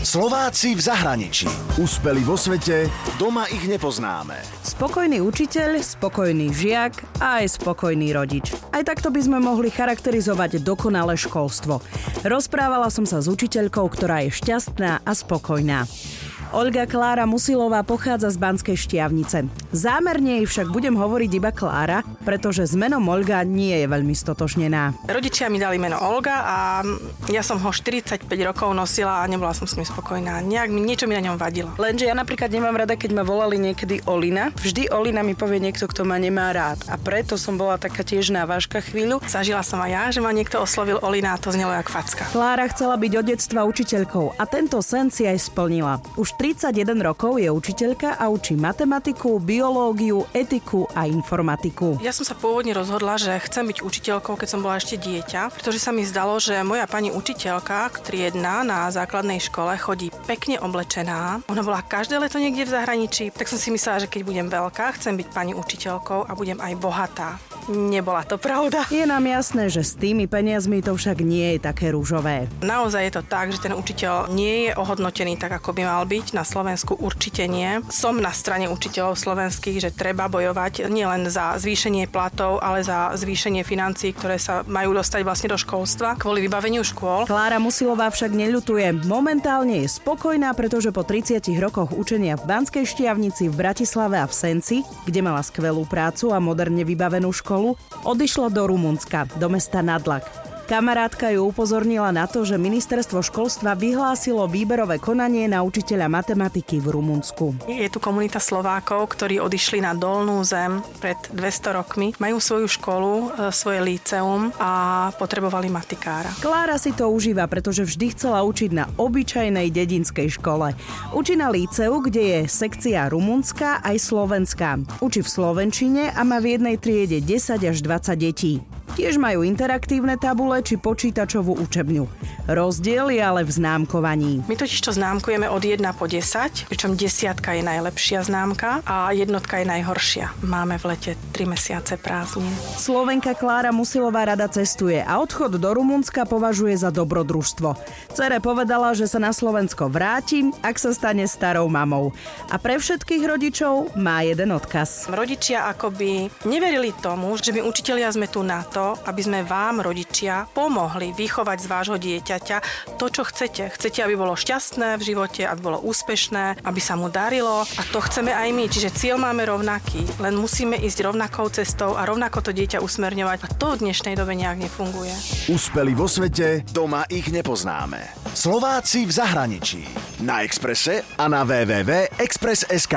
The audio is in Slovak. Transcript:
Slováci v zahraničí. Úspeli vo svete, doma ich nepoznáme. Spokojný učiteľ, spokojný žiak a aj spokojný rodič. Aj takto by sme mohli charakterizovať dokonalé školstvo. Rozprávala som sa s učiteľkou, ktorá je šťastná a spokojná. Olga Klára Musilová pochádza z Banskej Štiavnice. Zámerne jej však budem hovoriť iba Klára, pretože s menom Olga nie je veľmi stotožnená. Rodičia mi dali meno Olga a ja som ho 45 rokov nosila a nebola som s ním spokojná. Nejak mi niečo mi na ňom vadilo. Lenže ja napríklad nemám rada, keď ma volali niekedy Olina. Vždy Olina mi povie niekto, kto ma nemá rád. A preto som bola taká tiež na vážka chvíľu. Zažila som aj ja, že ma niekto oslovil Olina a to znelo jak facka. Klára chcela byť od detstva učiteľkou a tento sen si aj splnila. Už 31 rokov je učiteľka a učí matematiku, biológiu, etiku a informatiku. Ja som sa pôvodne rozhodla, že chcem byť učiteľkou, keď som bola ešte dieťa, pretože sa mi zdalo, že moja pani učiteľka, triedna na základnej škole, chodí pekne oblečená. Ona bola každé leto niekde v zahraničí, tak som si myslela, že keď budem veľká, chcem byť pani učiteľkou a budem aj bohatá. Nebola to pravda. Je nám jasné, že s tými peniazmi to však nie je také rúžové. Naozaj je to tak, že ten učiteľ nie je ohodnotený tak, ako by mal byť. Na Slovensku určite nie. Som na strane učiteľov slovenských, že treba bojovať nielen za zvýšenie platov, ale za zvýšenie financií, ktoré sa majú dostať vlastne do školstva kvôli vybaveniu škôl. Klára Musilová však neľutuje. Momentálne je spokojná, pretože po 30 rokoch učenia v Banskej Štiavnici, v Bratislave a v Senci, kde mala skvelú prácu a moderne vybavenú školu, odišla do Rumunska, do mesta Nadlak. Kamarátka ju upozornila na to, že ministerstvo školstva vyhlásilo výberové konanie na učiteľa matematiky v Rumunsku. Je tu komunita Slovákov, ktorí odišli na dolnú zem pred 200 rokmi. Majú svoju školu, e, svoje líceum a potrebovali matikára. Klára si to užíva, pretože vždy chcela učiť na obyčajnej dedinskej škole. Učí na líceu, kde je sekcia rumunská aj slovenská. Učí v slovenčine a má v jednej triede 10 až 20 detí. Tiež majú interaktívne tabule či počítačovú učebňu. Rozdiel je ale v známkovaní. My totiž to známkujeme od 1 po 10, pričom desiatka je najlepšia známka a jednotka je najhoršia. Máme v lete 3 mesiace prázdnin. Slovenka Klára Musilová rada cestuje a odchod do Rumunska považuje za dobrodružstvo. Cere povedala, že sa na Slovensko vráti, ak sa stane starou mamou. A pre všetkých rodičov má jeden odkaz. Rodičia akoby neverili tomu, že my učitelia sme tu na to, to, aby sme vám, rodičia, pomohli vychovať z vášho dieťaťa to, čo chcete. Chcete, aby bolo šťastné v živote, aby bolo úspešné, aby sa mu darilo a to chceme aj my. Čiže cieľ máme rovnaký, len musíme ísť rovnakou cestou a rovnako to dieťa usmerňovať a to v dnešnej dobe nejak nefunguje. Úspeli vo svete, doma ich nepoznáme. Slováci v zahraničí. Na Exprese a na www.express.sk.